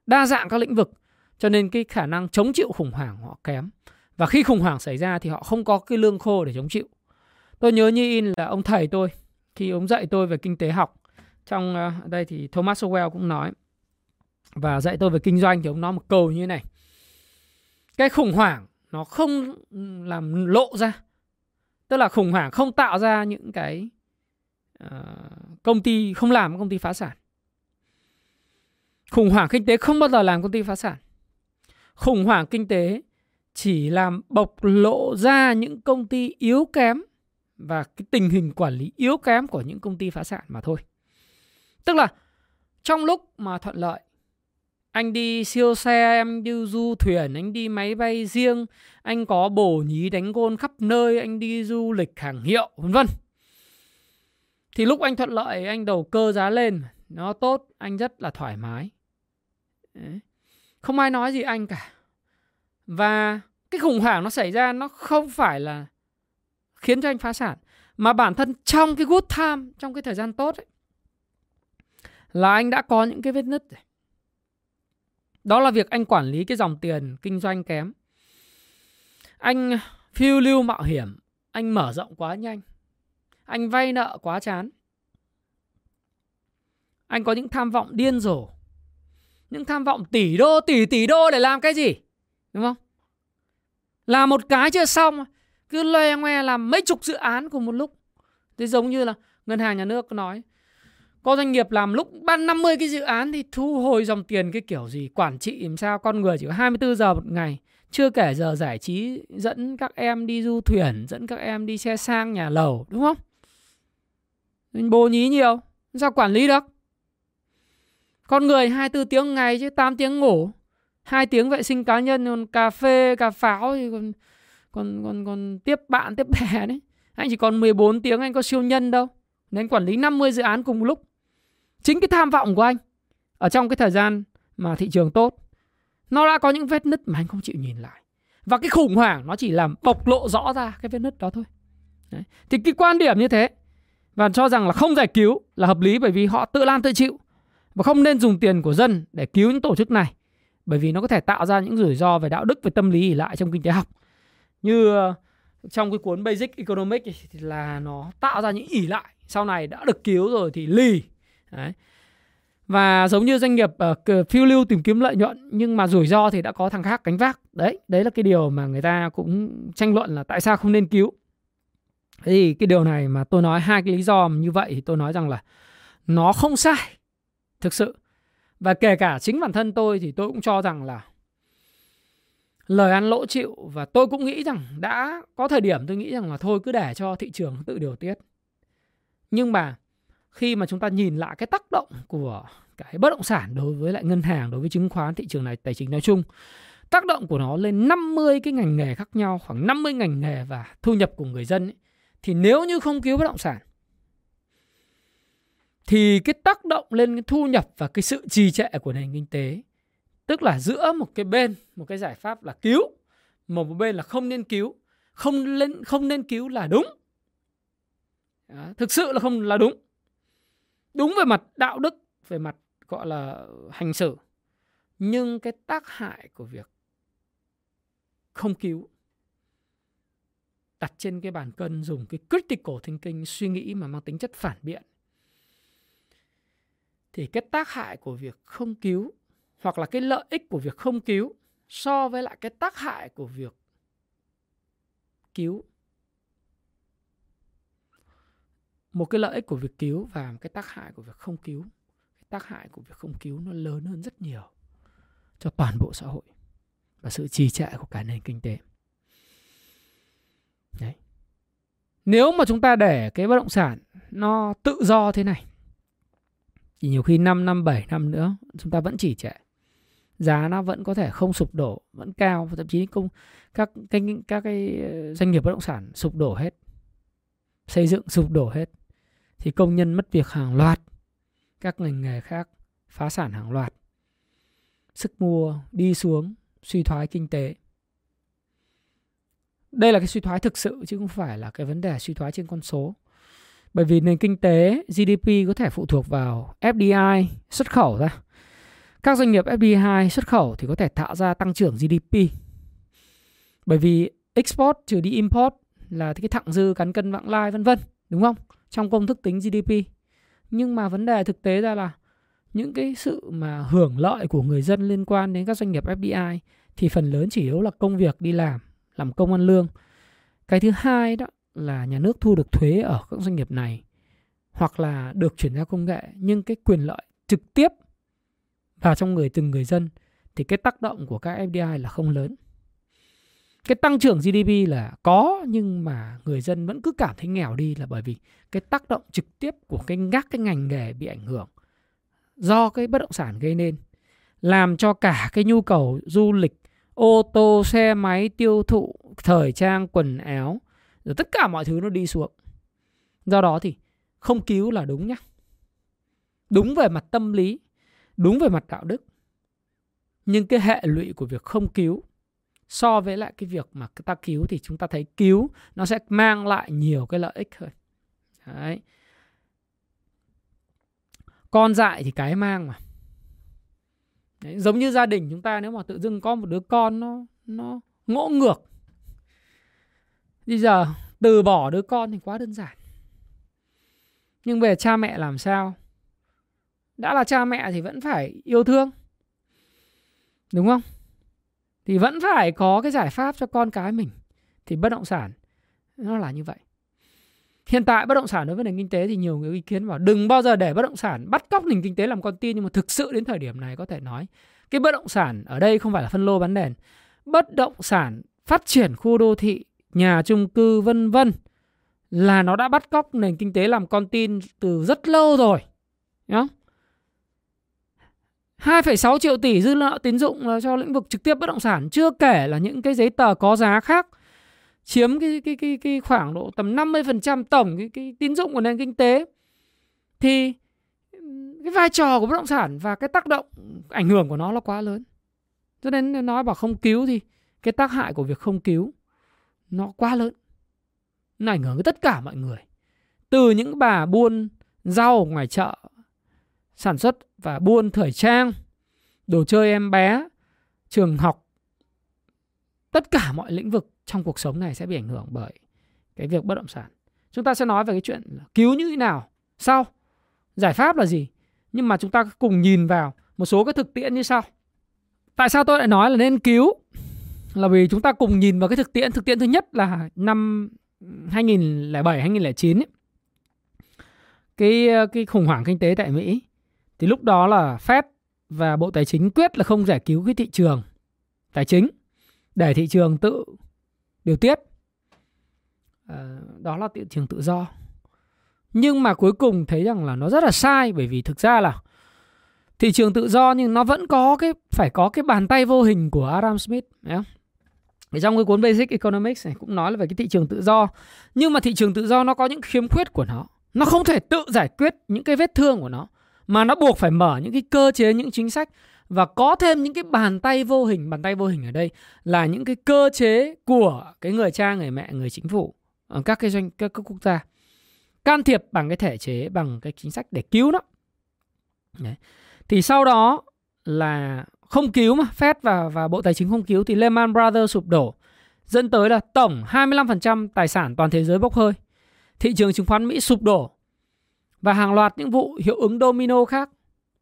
đa dạng các lĩnh vực cho nên cái khả năng chống chịu khủng hoảng họ kém. Và khi khủng hoảng xảy ra thì họ không có cái lương khô để chống chịu. Tôi nhớ như in là ông thầy tôi khi ông dạy tôi về kinh tế học trong uh, đây thì Thomas Sowell cũng nói và dạy tôi về kinh doanh thì ông nói một câu như thế này. Cái khủng hoảng nó không làm lộ ra. Tức là khủng hoảng không tạo ra những cái uh, công ty không làm công ty phá sản. Khủng hoảng kinh tế không bao giờ làm công ty phá sản. Khủng hoảng kinh tế chỉ làm bộc lộ ra những công ty yếu kém và cái tình hình quản lý yếu kém của những công ty phá sản mà thôi. Tức là trong lúc mà thuận lợi, anh đi siêu xe, em đi du thuyền, anh đi máy bay riêng, anh có bổ nhí đánh gôn khắp nơi, anh đi du lịch hàng hiệu, vân vân. Thì lúc anh thuận lợi, anh đầu cơ giá lên, nó tốt, anh rất là thoải mái. Đấy. Không ai nói gì anh cả. Và cái khủng hoảng nó xảy ra nó không phải là khiến cho anh phá sản mà bản thân trong cái good time, trong cái thời gian tốt ấy là anh đã có những cái vết nứt rồi. Đó là việc anh quản lý cái dòng tiền kinh doanh kém. Anh phiêu lưu mạo hiểm, anh mở rộng quá nhanh. Anh vay nợ quá chán. Anh có những tham vọng điên rồ những tham vọng tỷ đô tỷ tỷ đô để làm cái gì đúng không làm một cái chưa xong cứ loe ngoe làm mấy chục dự án cùng một lúc thế giống như là ngân hàng nhà nước nói có doanh nghiệp làm lúc ban 50 cái dự án thì thu hồi dòng tiền cái kiểu gì quản trị làm sao con người chỉ có 24 giờ một ngày chưa kể giờ giải trí dẫn các em đi du thuyền dẫn các em đi xe sang nhà lầu đúng không bố nhí nhiều sao quản lý được con người 24 tiếng ngày chứ 8 tiếng ngủ. hai tiếng vệ sinh cá nhân còn cà phê, cà pháo thì còn còn còn còn tiếp bạn tiếp bè đấy. Anh chỉ còn 14 tiếng anh có siêu nhân đâu. nên quản lý 50 dự án cùng một lúc. Chính cái tham vọng của anh, ở trong cái thời gian mà thị trường tốt, nó đã có những vết nứt mà anh không chịu nhìn lại. Và cái khủng hoảng nó chỉ làm bộc lộ rõ ra cái vết nứt đó thôi. Đấy. Thì cái quan điểm như thế, và cho rằng là không giải cứu là hợp lý bởi vì họ tự lan tự chịu, và không nên dùng tiền của dân để cứu những tổ chức này, bởi vì nó có thể tạo ra những rủi ro về đạo đức, về tâm lý ỉ lại trong kinh tế học như ờ, trong cái cuốn Basic Economics thì là nó tạo ra những ỉ lại, sau này đã được cứu rồi thì lì Đấy. và giống như doanh nghiệp uh, phiêu lưu tìm kiếm lợi nhuận nhưng mà rủi ro thì đã có thằng khác cánh vác. Đấy đấy là cái điều mà người ta cũng tranh luận là tại sao không nên cứu. Thì cái điều này mà tôi nói hai cái lý do như vậy thì tôi nói rằng là nó không sai thực sự. Và kể cả chính bản thân tôi thì tôi cũng cho rằng là lời ăn lỗ chịu và tôi cũng nghĩ rằng đã có thời điểm tôi nghĩ rằng là thôi cứ để cho thị trường tự điều tiết. Nhưng mà khi mà chúng ta nhìn lại cái tác động của cái bất động sản đối với lại ngân hàng đối với chứng khoán thị trường này tài chính nói chung tác động của nó lên 50 cái ngành nghề khác nhau khoảng 50 ngành nghề và thu nhập của người dân ấy, thì nếu như không cứu bất động sản thì cái tác động lên cái thu nhập và cái sự trì trệ của nền kinh tế tức là giữa một cái bên một cái giải pháp là cứu một một bên là không nên cứu không lên không nên cứu là đúng. Đó, thực sự là không là đúng đúng về mặt đạo đức, về mặt, gọi là, hành xử. Nhưng cái tác hại của việc không cứu, đặt trên cái bàn cân dùng cái critical thinking, suy nghĩ mà mang tính chất phản biện, thì cái tác hại của việc không cứu, hoặc là cái lợi ích của việc không cứu so với lại cái tác hại của việc cứu một cái lợi ích của việc cứu và một cái tác hại của việc không cứu. Cái tác hại của việc không cứu nó lớn hơn rất nhiều cho toàn bộ xã hội và sự trì trệ của cả nền kinh tế. Đấy. Nếu mà chúng ta để cái bất động sản nó tự do thế này, thì nhiều khi 5 năm 7 năm nữa, chúng ta vẫn chỉ trệ. Giá nó vẫn có thể không sụp đổ, vẫn cao và thậm chí công các cái các cái ờ, doanh nghiệp bất động sản sụp đổ hết, xây dựng sụp đổ hết thì công nhân mất việc hàng loạt các ngành nghề khác phá sản hàng loạt sức mua đi xuống suy thoái kinh tế đây là cái suy thoái thực sự chứ không phải là cái vấn đề suy thoái trên con số bởi vì nền kinh tế GDP có thể phụ thuộc vào FDI xuất khẩu ra. Các doanh nghiệp FDI xuất khẩu thì có thể tạo ra tăng trưởng GDP. Bởi vì export trừ đi import là cái thặng dư cán cân vãng lai vân vân, đúng không? Trong công thức tính GDP. Nhưng mà vấn đề thực tế ra là những cái sự mà hưởng lợi của người dân liên quan đến các doanh nghiệp FDI thì phần lớn chỉ yếu là công việc đi làm, làm công ăn lương. Cái thứ hai đó là nhà nước thu được thuế ở các doanh nghiệp này hoặc là được chuyển giao công nghệ nhưng cái quyền lợi trực tiếp vào trong người từng người dân thì cái tác động của các FDI là không lớn. Cái tăng trưởng GDP là có nhưng mà người dân vẫn cứ cảm thấy nghèo đi là bởi vì cái tác động trực tiếp của cái ngác cái ngành nghề bị ảnh hưởng do cái bất động sản gây nên làm cho cả cái nhu cầu du lịch, ô tô, xe máy, tiêu thụ, thời trang, quần áo rồi tất cả mọi thứ nó đi xuống. Do đó thì không cứu là đúng nhá. Đúng về mặt tâm lý đúng về mặt đạo đức nhưng cái hệ lụy của việc không cứu so với lại cái việc mà ta cứu thì chúng ta thấy cứu nó sẽ mang lại nhiều cái lợi ích hơn đấy con dại thì cái mang mà đấy, giống như gia đình chúng ta nếu mà tự dưng có một đứa con nó nó ngỗ ngược Bây giờ từ bỏ đứa con thì quá đơn giản. Nhưng về cha mẹ làm sao? Đã là cha mẹ thì vẫn phải yêu thương. Đúng không? Thì vẫn phải có cái giải pháp cho con cái mình. Thì bất động sản, nó là như vậy. Hiện tại bất động sản đối với nền kinh tế thì nhiều người ý kiến bảo đừng bao giờ để bất động sản bắt cóc nền kinh tế làm con tin, nhưng mà thực sự đến thời điểm này có thể nói, cái bất động sản ở đây không phải là phân lô bán nền. Bất động sản phát triển khu đô thị, nhà chung cư, vân vân là nó đã bắt cóc nền kinh tế làm con tin từ rất lâu rồi. Nhá. 2,6 triệu tỷ dư nợ tín dụng là cho lĩnh vực trực tiếp bất động sản chưa kể là những cái giấy tờ có giá khác. Chiếm cái cái cái cái khoảng độ tầm 50% tổng cái cái tín dụng của nền kinh tế. Thì cái vai trò của bất động sản và cái tác động ảnh hưởng của nó là quá lớn. Cho nên nói bảo không cứu thì cái tác hại của việc không cứu nó quá lớn. Nó ảnh hưởng tới tất cả mọi người. Từ những bà buôn rau ngoài chợ sản xuất và buôn thời trang đồ chơi em bé trường học. Tất cả mọi lĩnh vực trong cuộc sống này sẽ bị ảnh hưởng bởi cái việc bất động sản. Chúng ta sẽ nói về cái chuyện cứu như thế nào sau. Giải pháp là gì? Nhưng mà chúng ta cùng nhìn vào một số cái thực tiễn như sau. Tại sao tôi lại nói là nên cứu? Là vì chúng ta cùng nhìn vào cái thực tiễn. Thực tiễn thứ nhất là năm 2007 2009 ấy, cái cái khủng hoảng kinh tế tại Mỹ thì lúc đó là Fed và Bộ Tài chính quyết là không giải cứu cái thị trường tài chính để thị trường tự điều tiết. À, đó là thị trường tự do. Nhưng mà cuối cùng thấy rằng là nó rất là sai bởi vì thực ra là thị trường tự do nhưng nó vẫn có cái phải có cái bàn tay vô hình của Adam Smith nhé không? Trong cái cuốn Basic Economics này cũng nói là về cái thị trường tự do. Nhưng mà thị trường tự do nó có những khiếm khuyết của nó. Nó không thể tự giải quyết những cái vết thương của nó mà nó buộc phải mở những cái cơ chế những chính sách. Và có thêm những cái bàn tay vô hình. Bàn tay vô hình ở đây là những cái cơ chế của cái người cha người mẹ người chính phủ ở các cái doanh các, các quốc gia. Can thiệp bằng cái thể chế bằng cái chính sách để cứu nó. Đấy. thì sau đó là không cứu mà Fed và và Bộ Tài chính không cứu thì Lehman Brothers sụp đổ dẫn tới là tổng 25% tài sản toàn thế giới bốc hơi. Thị trường chứng khoán Mỹ sụp đổ và hàng loạt những vụ hiệu ứng domino khác.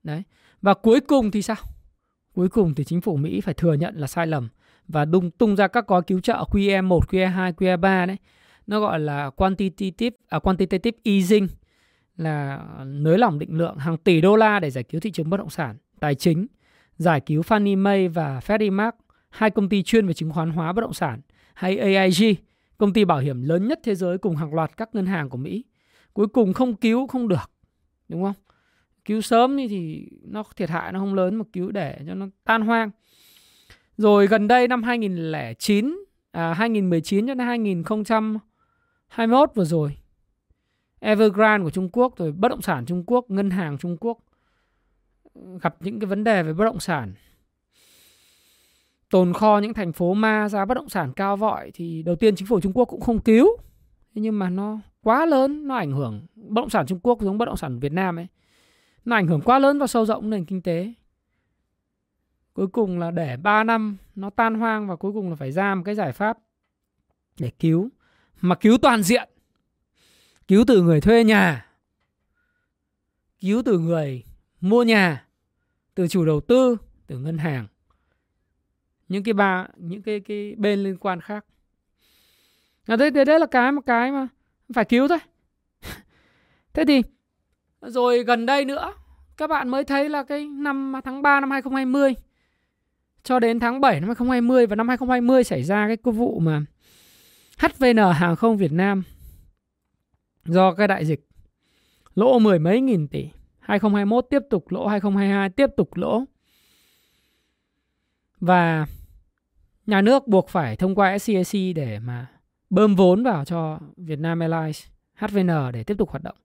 Đấy. Và cuối cùng thì sao? Cuối cùng thì chính phủ Mỹ phải thừa nhận là sai lầm và đung tung ra các gói cứu trợ QE1, QE2, QE3 đấy. Nó gọi là quantitative à, quantitative easing là nới lỏng định lượng hàng tỷ đô la để giải cứu thị trường bất động sản tài chính giải cứu Fannie Mae và Freddie Mac hai công ty chuyên về chứng khoán hóa bất động sản hay AIG công ty bảo hiểm lớn nhất thế giới cùng hàng loạt các ngân hàng của Mỹ cuối cùng không cứu không được đúng không? Cứu sớm thì nó thiệt hại nó không lớn mà cứu để cho nó tan hoang. Rồi gần đây năm 2009 à, 2019 cho đến 2021 vừa rồi Evergrande của Trung Quốc rồi bất động sản Trung Quốc ngân hàng Trung Quốc ừ, gặp những cái vấn đề về bất động sản. Tồn kho những thành phố ma giá bất động sản cao vọi thì đầu tiên chính phủ Trung Quốc cũng không cứu nhưng mà nó quá lớn, nó ảnh hưởng, bất động sản Trung Quốc giống bất động sản Việt Nam ấy, nó ảnh hưởng quá lớn và sâu rộng nền kinh tế. Cuối cùng là để 3 năm nó tan hoang và cuối cùng là phải ra một cái giải pháp để cứu, mà cứu toàn diện. Cứu từ người thuê nhà, cứu từ người mua nhà, từ chủ đầu tư, từ ngân hàng. Những cái ba, những cái cái bên liên quan khác à, đấy, đấy, đấy là cái mà cái mà. Phải cứu thôi. Thế thì rồi gần đây nữa các bạn mới thấy là cái năm tháng 3 năm 2020 cho đến tháng 7 năm 2020 và năm 2020 xảy ra cái vụ mà HVN hàng không Việt Nam do cái đại dịch lỗ mười mấy nghìn tỷ. 2021 tiếp tục lỗ 2022 tiếp tục lỗ. Và nhà nước buộc phải thông qua SCAC để mà bơm vốn vào cho Vietnam Airlines HVN để tiếp tục hoạt động.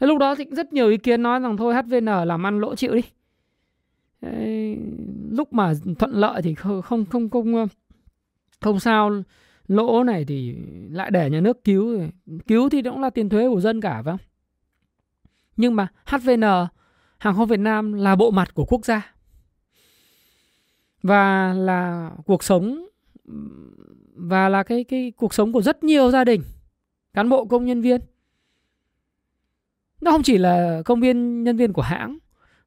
Thế lúc đó thì rất nhiều ý kiến nói rằng thôi HVN làm ăn lỗ chịu đi. Đấy, lúc mà thuận lợi thì không không không không không sao lỗ này thì lại để nhà nước cứu cứu thì cũng là tiền thuế của dân cả phải không? Nhưng mà HVN hàng không Việt Nam là bộ mặt của quốc gia và là cuộc sống và là cái cái cuộc sống của rất nhiều gia đình, cán bộ, công nhân viên. Nó không chỉ là công viên, nhân viên của hãng,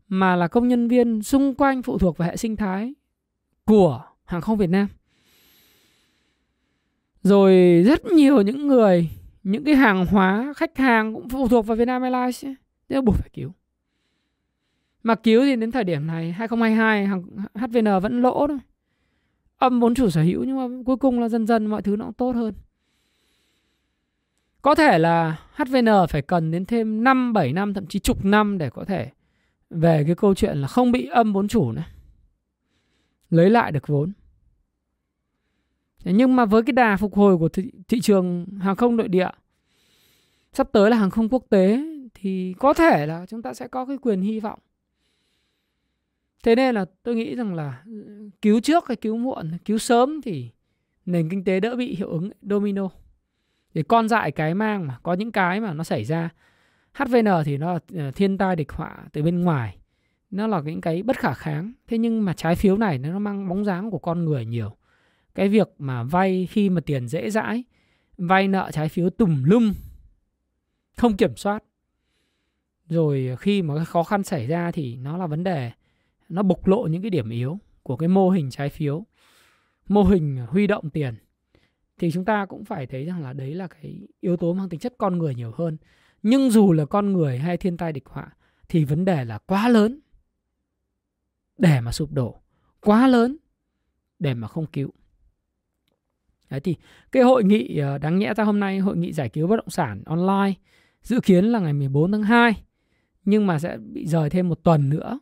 mà là công nhân viên xung quanh phụ thuộc vào hệ sinh thái của hàng không Việt Nam. Rồi rất nhiều những người, những cái hàng hóa, khách hàng cũng phụ thuộc vào Vietnam Airlines nên buộc phải cứu. Mà cứu thì đến thời điểm này 2022 hàng HVN vẫn lỗ thôi âm vốn chủ sở hữu nhưng mà cuối cùng là dần dần mọi thứ nó cũng tốt hơn có thể là HVN phải cần đến thêm 5, 7 năm thậm chí chục năm để có thể về cái câu chuyện là không bị âm vốn chủ nữa. Lấy lại được vốn. Nhưng mà với cái đà phục hồi của thị, thị trường hàng không nội địa sắp tới là hàng không quốc tế thì có thể là chúng ta sẽ có cái quyền hy vọng thế nên là tôi nghĩ rằng là ừ, cứu trước hay cứu muộn, cứu sớm thì nền kinh tế đỡ bị hiệu ứng domino. Để con dại cái mang mà, có những cái mà nó xảy ra. HVN thì nó là ờ, thiên tai địch họa từ bên ngoài. Nó là những cái bất khả kháng. Thế nhưng mà trái phiếu này nó mang bóng dáng của con người nhiều. Cái việc mà vay khi mà tiền dễ dãi, vay nợ trái phiếu tùm lum, không kiểm soát. Rồi khi mà khó khăn xảy ra thì nó là vấn đề nó bộc lộ những cái điểm yếu của cái mô hình trái phiếu, mô hình huy động tiền. Thì chúng ta cũng phải thấy rằng là đấy là cái yếu tố mang tính chất con người nhiều hơn. Nhưng dù là con người hay thiên tai địch họa, thì vấn đề là quá lớn để mà sụp đổ. Quá lớn để mà không cứu. Đấy thì cái hội nghị ờ, đáng nhẽ ra hôm nay hội nghị giải cứu bất động sản online dự kiến là ngày 14 tháng 2 nhưng mà sẽ bị rời thêm một tuần nữa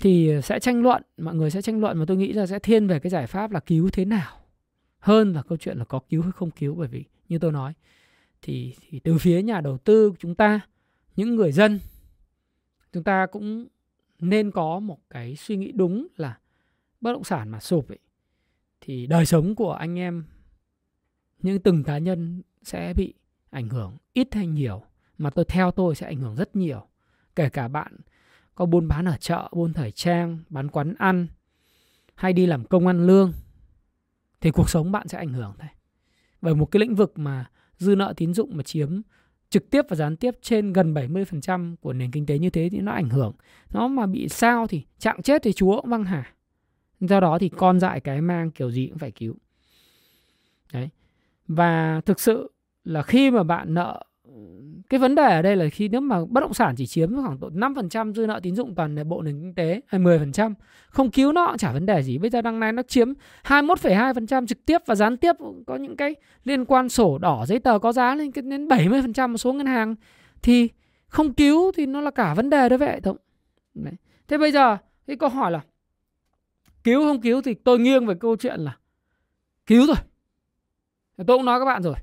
thì ờ, sẽ tranh luận mọi người sẽ tranh luận mà tôi nghĩ là sẽ thiên về cái giải pháp là cứu thế nào hơn là câu chuyện là có cứu hay không cứu. Bởi vì như tôi nói thì, thì từ phía nhà đầu tư của chúng ta những người dân chúng ta cũng nên có một cái suy nghĩ đúng là bất động sản mà sụp ấy, thì đời sống của anh em những từng cá nhân sẽ bị ảnh hưởng ít hay nhiều mà tôi theo tôi sẽ ảnh hưởng rất nhiều kể cả bạn có buôn bán ở chợ, buôn thời trang, bán quán ăn, hay đi làm công ăn lương, thì cuộc sống bạn sẽ ảnh hưởng thôi bởi một cái lĩnh vực mà dư nợ tín dụng mà chiếm trực tiếp và gián tiếp trên gần 70% của nền kinh tế như thế thì nó ảnh hưởng. Nó mà bị sao thì chạm chết thì chúa cũng văng hà. Do đó thì con dại cái mang kiểu gì cũng phải cứu. Đấy. Và thực sự là khi mà bạn nợ cái vấn đề ở đây là khi nếu mà bất động sản chỉ chiếm khoảng độ 5% dư nợ tín dụng toàn bộ nền kinh tế hay 10%, không cứu nó chả vấn đề gì. Bây giờ đằng này nó chiếm 21,2% trực tiếp và gián tiếp có những cái liên quan sổ đỏ giấy tờ có giá lên đến 70% một số ngân hàng thì không cứu thì nó là cả vấn đề đối với hệ thống. Đấy. Thế bây giờ cái câu hỏi là cứu không cứu thì tôi nghiêng về câu chuyện là cứu rồi. Tôi cũng nói các bạn rồi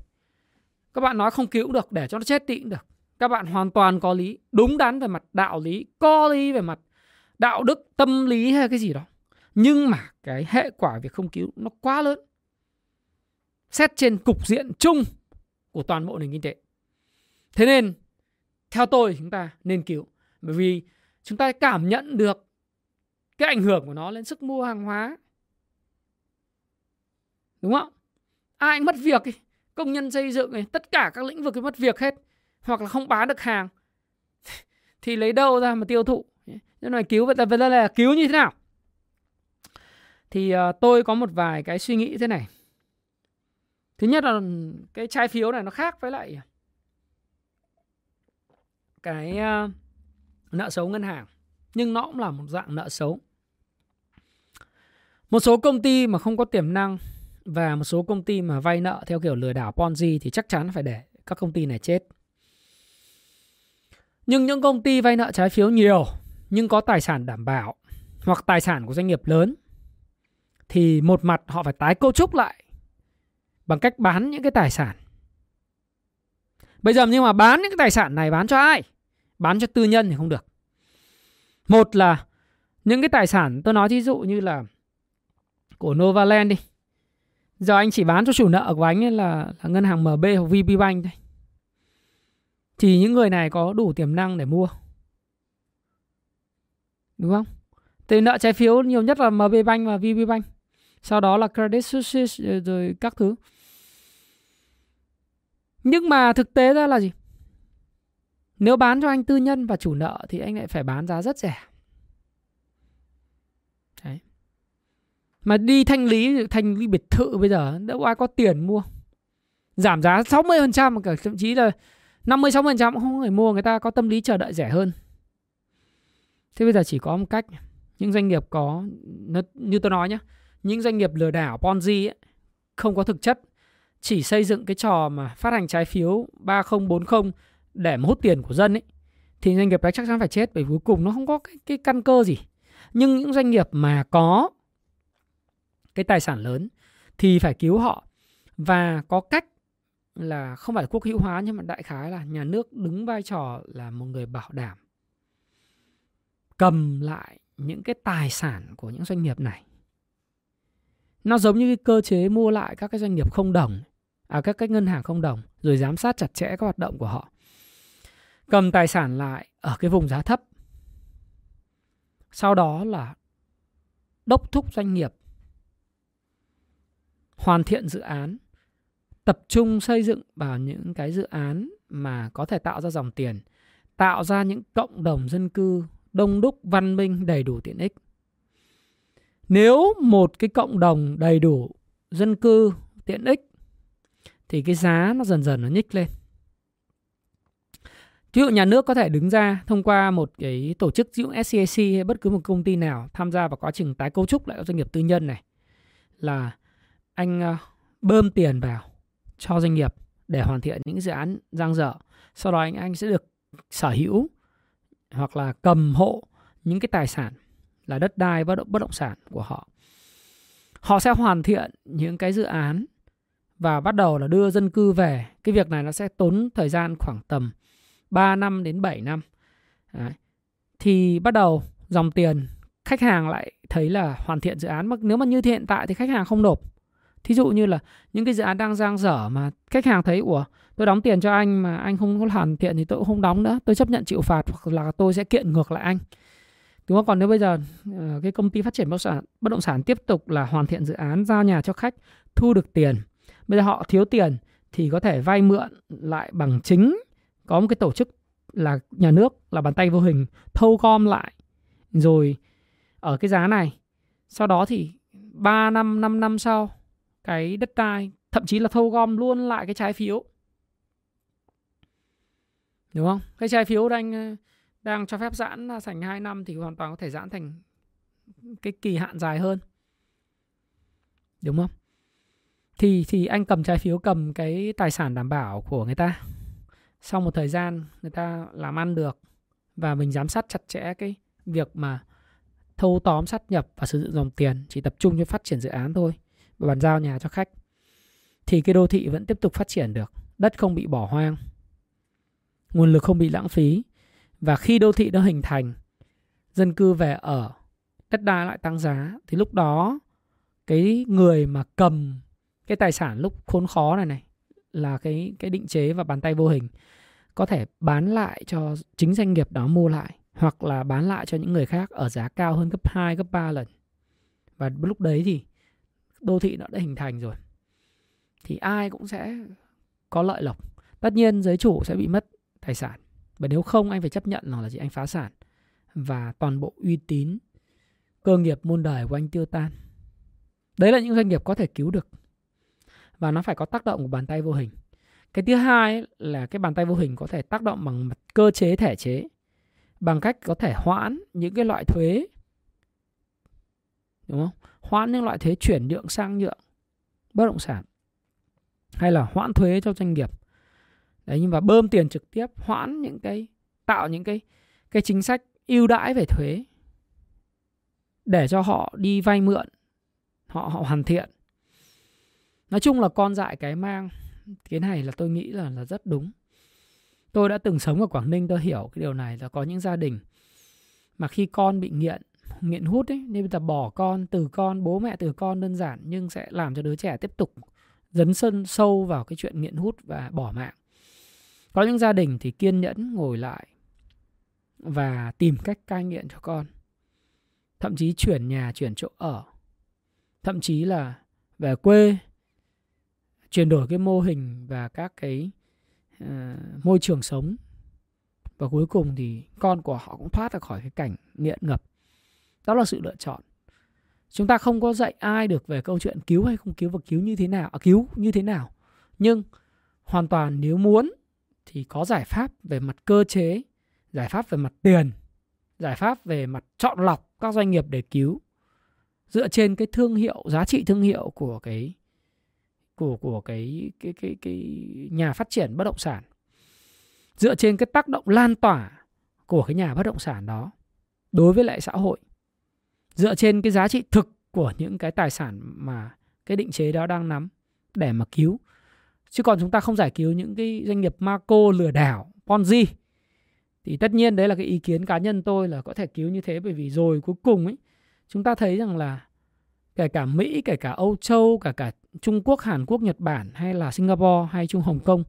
các bạn nói không cứu được để cho nó chết đi cũng được. Các bạn hoàn toàn có lý đúng đắn về mặt đạo lý có lý về mặt đạo đức tâm lý hay cái gì đó. Nhưng mà cái hệ quả việc không cứu nó quá lớn. Xét trên cục diện chung của toàn bộ nền kinh tế. Thế nên theo tôi chúng ta nên cứu. Bởi vì chúng ta cảm nhận được cái ảnh hưởng của nó lên sức mua hàng hóa. Đúng không? Ai mất việc ấy, công nhân xây dựng này tất cả các lĩnh vực mất việc hết hoặc là không bán được hàng. Thì lấy đâu ra mà tiêu thụ? Nên này cứu vậy ta vấn đề là cứu như thế nào? Thì uh, tôi có một vài cái suy nghĩ thế này. Thứ nhất là cái trái phiếu này nó khác với lại cái uh, nợ xấu ngân hàng nhưng nó cũng là một dạng nợ xấu. Một số công ty mà không có tiềm năng và một số công ty mà vay nợ theo kiểu lừa đảo Ponzi thì chắc chắn phải để các công ty này chết. Nhưng những công ty vay nợ trái phiếu nhiều nhưng có tài sản đảm bảo hoặc tài sản của doanh nghiệp lớn thì một mặt họ phải tái cấu trúc lại bằng cách bán những cái tài sản. Bây giờ nhưng mà bán những cái tài sản này bán cho ai? Bán cho tư nhân thì không được. Một là những cái tài sản tôi nói thí dụ như là của Novaland đi Giờ anh chỉ bán cho chủ nợ của anh ấy là, là ngân hàng MB hoặc VP Bank thôi. Thì những người này có đủ tiềm năng để mua. Đúng không? Thì nợ trái phiếu nhiều nhất là MB Bank và VP Bank. Sau đó là Credit Suisse ờ, rồi các thứ. Nhưng mà thực tế ra là gì? Nếu bán cho anh tư nhân và chủ nợ thì anh lại phải bán giá rất rẻ. Đấy. Mà đi thanh lý thanh lý biệt thự bây giờ đâu ai có tiền mua. Giảm giá 60% cả thậm chí là 50 60% cũng không người mua, người ta có tâm lý chờ đợi rẻ hơn. Thế bây giờ chỉ có một cách những doanh nghiệp có như tôi nói nhé, những doanh nghiệp lừa đảo Ponzi ấy, không có thực chất chỉ xây dựng cái trò mà phát hành trái phiếu 3040 để mà hút tiền của dân ấy thì doanh nghiệp đó chắc chắn phải chết bởi cuối cùng nó không có cái, cái căn cơ gì. Nhưng những doanh nghiệp mà có cái tài sản lớn thì phải cứu họ. Và có cách là không phải quốc hữu hóa nhưng mà đại khái là nhà nước đứng vai trò là một người bảo đảm, cầm lại những cái tài sản của những doanh nghiệp này. Nó giống như cái cơ chế mua lại các cái doanh nghiệp không đồng à các cái ngân hàng không đồng, rồi giám sát chặt chẽ các hoạt động của họ. Cầm tài sản lại ở cái vùng giá thấp. Sau đó là đốc thúc doanh nghiệp hoàn thiện dự án, tập trung xây dựng vào những cái dự án mà có thể tạo ra dòng tiền, tạo ra những cộng đồng dân cư đông đúc, văn minh, đầy đủ tiện ích. Nếu một cái cộng đồng đầy đủ dân cư tiện ích, thì cái giá nó dần dần nó nhích lên. Ví dụ nhà nước có thể đứng ra thông qua một cái tổ chức ví dụ SCAC hay bất cứ một công ty nào tham gia vào quá trình tái cấu trúc lại các doanh nghiệp tư nhân này, là anh ờ, bơm tiền vào cho doanh nghiệp để hoàn thiện những dự án giang dở. Sau đó anh anh sẽ được sở hữu hoặc là cầm hộ những cái tài sản là đất đai bất động, bất động sản của họ. Họ sẽ hoàn thiện những cái dự án và bắt đầu là đưa dân cư về. Cái việc này nó sẽ tốn thời gian khoảng tầm 3 năm đến 7 năm. Đấy. thì bắt đầu dòng tiền khách hàng lại thấy là hoàn thiện dự án. Mà nếu mà như hiện tại thì khách hàng không nộp thí dụ như là những cái dự án đang giang dở mà khách hàng thấy, ủa, tôi đóng tiền cho anh mà anh không có hoàn thiện thì tôi cũng không đóng nữa, tôi chấp nhận chịu phạt hoặc là tôi sẽ kiện ngược lại anh. Đúng không? Còn nếu bây giờ ờ, cái công ty phát triển bất động sản, bất động sản tiếp tục là hoàn thiện dự án, giao nhà cho khách, thu được tiền, bây giờ họ thiếu tiền thì có thể vay mượn lại bằng chính, có một cái tổ chức là nhà nước, là bàn tay vô hình, thâu gom lại. Rồi, ở cái giá này, sau đó thì 3 năm 5 năm sau cái đất đai, thậm chí là thâu gom luôn lại cái trái phiếu. Đúng không? Cái trái phiếu đang ờ, đang cho phép giãn thành 2 năm thì hoàn toàn có thể giãn thành cái kỳ hạn dài hơn. Đúng không? Thì thì anh cầm trái phiếu cầm cái tài sản đảm bảo của người ta. Sau một thời gian, người ta làm ăn được và mình giám sát chặt chẽ cái việc mà thâu tóm sát nhập và sử dụng dòng tiền chỉ tập trung cho phát triển dự án thôi và bàn giao nhà cho khách thì cái đô thị vẫn tiếp tục phát triển được. Đất không bị bỏ hoang nguồn lực không bị lãng phí. Và khi đô thị nó hình thành dân cư về ở đất đai lại tăng giá thì lúc đó cái người mà cầm cái tài sản lúc khốn khó này này là cái cái định chế và bàn tay vô hình. Có thể bán lại cho chính doanh nghiệp đó mua lại hoặc là bán lại cho những người khác ở giá cao hơn gấp 2, gấp 3 lần. Và lúc đấy thì đô thị nó đã hình thành rồi. Thì ai cũng sẽ có lợi lộc. Tất nhiên giới chủ sẽ bị mất tài sản. Và nếu không anh phải chấp nhận là gì anh phá sản, và toàn bộ uy tín, cơ nghiệp muôn đời của anh tiêu tan. Đấy là những doanh nghiệp có thể cứu được. Và nó phải có tác động của bàn tay vô hình. Cái thứ hai là cái bàn tay vô hình có thể tác động bằng mặt cơ chế, thể chế, bằng cách có thể hoãn những cái loại thuế đúng không? Hoãn những loại thuế chuyển nhượng sang nhượng bất động sản hay là hoãn thuế cho doanh nghiệp. Đấy, nhưng mà bơm tiền trực tiếp, hoãn những cái, tạo những cái cái chính sách ưu đãi về thuế để cho họ đi vay mượn, họ họ hoàn thiện nói chung là con dại cái mang, cái này là tôi nghĩ là là rất đúng tôi đã từng sống ở quảng ninh, tôi hiểu cái điều này là có những gia đình mà khi con bị nghiện nghiện hút ấy nên bây giờ bỏ con từ con bố mẹ từ con đơn giản nhưng sẽ làm cho đứa trẻ tiếp tục dấn sân sâu vào cái chuyện nghiện hút và bỏ mạng. Có những gia đình thì kiên nhẫn ngồi lại và tìm cách cai nghiện cho con. Thậm chí chuyển nhà chuyển chỗ ở. Thậm chí là về quê chuyển đổi cái mô hình và các cái uh, môi trường sống. Và cuối cùng thì con của họ cũng thoát ra khỏi cái cảnh nghiện ngập đó là sự lựa chọn. Chúng ta không có dạy ai được về câu chuyện cứu hay không cứu và cứu như thế nào à, cứu như thế nào. Nhưng hoàn toàn nếu muốn thì có giải pháp về mặt cơ chế giải pháp về mặt tiền giải pháp về mặt chọn lọc các doanh nghiệp để cứu. Dựa trên cái thương hiệu giá trị thương hiệu của cái của của cái cái cái cái nhà phát triển bất động sản. Dựa trên cái tác động lan tỏa của cái nhà bất động sản đó đối với lại xã hội dựa trên cái giá trị thực của những cái tài sản mà cái định chế đó đang nắm để mà cứu chứ còn chúng ta không giải cứu những cái doanh nghiệp Marco lừa đảo Ponzi thì tất nhiên đấy là cái ý kiến cá nhân tôi là có thể cứu như thế bởi vì rồi cuối cùng ấy chúng ta thấy rằng là kể cả Mỹ, kể cả Âu Châu, cả cả Trung Quốc, Hàn Quốc, Nhật Bản hay là Singapore hay Trung Hồng Kông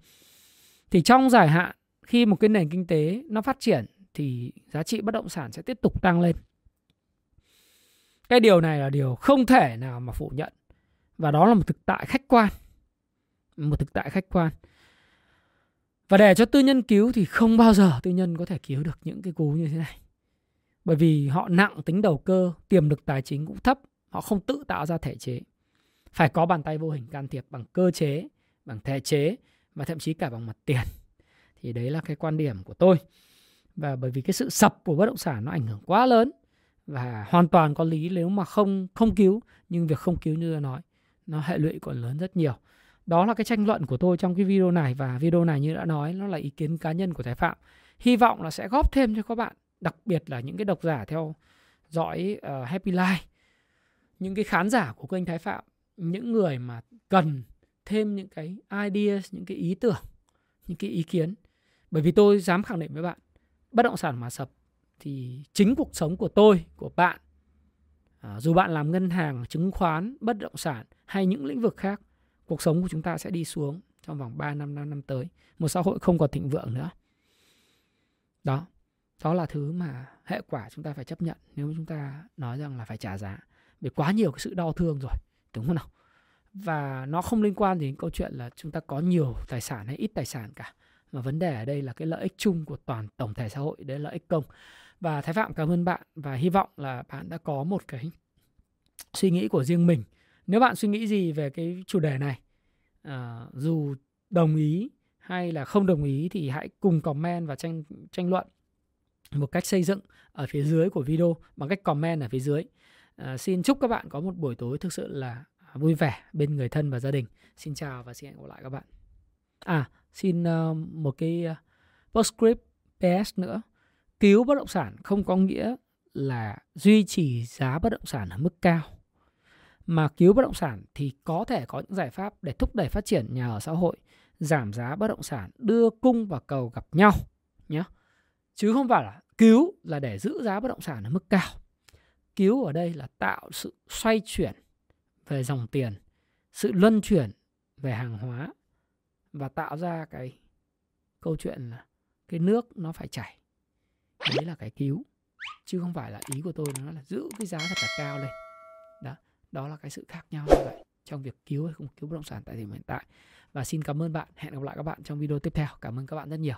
thì trong dài hạn khi một cái nền kinh tế nó phát triển thì giá trị bất động sản sẽ tiếp tục tăng lên. Cái điều này là điều không thể nào mà phủ nhận và đó là một thực tại khách quan. Một thực tại khách quan. Và để cho tư nhân cứu thì không bao giờ tư nhân có thể cứu được những cái cú như thế này. Bởi vì họ nặng tính đầu cơ, tiềm lực tài chính cũng thấp, họ không tự tạo ra thể chế. Phải có bàn tay vô hình can thiệp bằng cơ chế, bằng thể chế và thậm chí cả bằng mặt tiền. Thì đấy là cái quan điểm của tôi. Và bởi vì cái sự sập của bất động sản nó ảnh hưởng quá lớn và hoàn toàn có lý nếu mà không không cứu, nhưng việc không cứu như tôi nói, nó hệ lụy còn lớn rất nhiều. Đó là cái tranh luận của tôi trong cái video này và video này như đã nói nó là ý kiến cá nhân của Thái Phạm. Hy vọng là sẽ góp thêm cho các bạn, đặc biệt là những cái độc giả theo dõi uh, Happy Life, những cái khán giả của kênh Thái Phạm, những người mà cần thêm những cái ideas, những cái ý tưởng, những cái ý kiến. Bởi vì tôi dám khẳng định với bạn, bất động sản mà sập thì chính cuộc sống của tôi, của bạn, à, dù bạn làm ngân hàng, chứng khoán, bất động sản hay những lĩnh vực khác cuộc sống của chúng ta sẽ đi xuống trong vòng 3 năm 5 năm tới. Một xã hội không còn thịnh vượng nữa. Đó, đó là thứ mà hệ quả chúng ta phải chấp nhận nếu chúng ta nói rằng là phải trả giá. Vì quá nhiều cái sự đau thương rồi, đúng không nào? Và nó không liên quan đến câu chuyện là chúng ta có nhiều tài sản hay ít tài sản cả. Mà vấn đề ở đây là cái lợi ích chung của toàn tổng thể xã hội, đấy là lợi ích công. Và Thái Phạm cảm ơn bạn và hy vọng là bạn đã có một cái suy nghĩ của riêng mình nếu bạn suy nghĩ gì về cái chủ đề này, à, dù đồng ý hay là không đồng ý thì hãy cùng comment và tranh tranh luận một cách xây dựng ở phía dưới của video bằng cách comment ở phía dưới. À, xin chúc các bạn có một buổi tối thực sự là vui vẻ bên người thân và gia đình. Xin chào và xin hẹn gặp lại các bạn. À, xin uh, một cái uh, postscript PS nữa. Cứu bất động sản không có nghĩa là duy trì giá bất động sản ở mức cao mà cứu bất động sản thì có thể có những giải pháp để thúc đẩy phát triển nhà ở xã hội, giảm giá bất động sản, đưa cung và cầu gặp nhau nhé. Chứ không phải là cứu là để giữ giá bất động sản ở mức cao. Cứu ở đây là tạo sự xoay chuyển về dòng tiền, sự luân chuyển về hàng hóa và tạo ra cái câu chuyện là cái nước nó phải chảy. Đấy là cái cứu. Chứ không phải là ý của tôi nó là giữ cái giá thật là cao lên. Đó đó là cái sự khác nhau như vậy trong việc cứu hay không cứu bất động sản tại thời điểm hiện tại. Và xin cảm ơn bạn. Hẹn gặp lại các bạn trong video tiếp theo. Cảm ơn các bạn rất nhiều.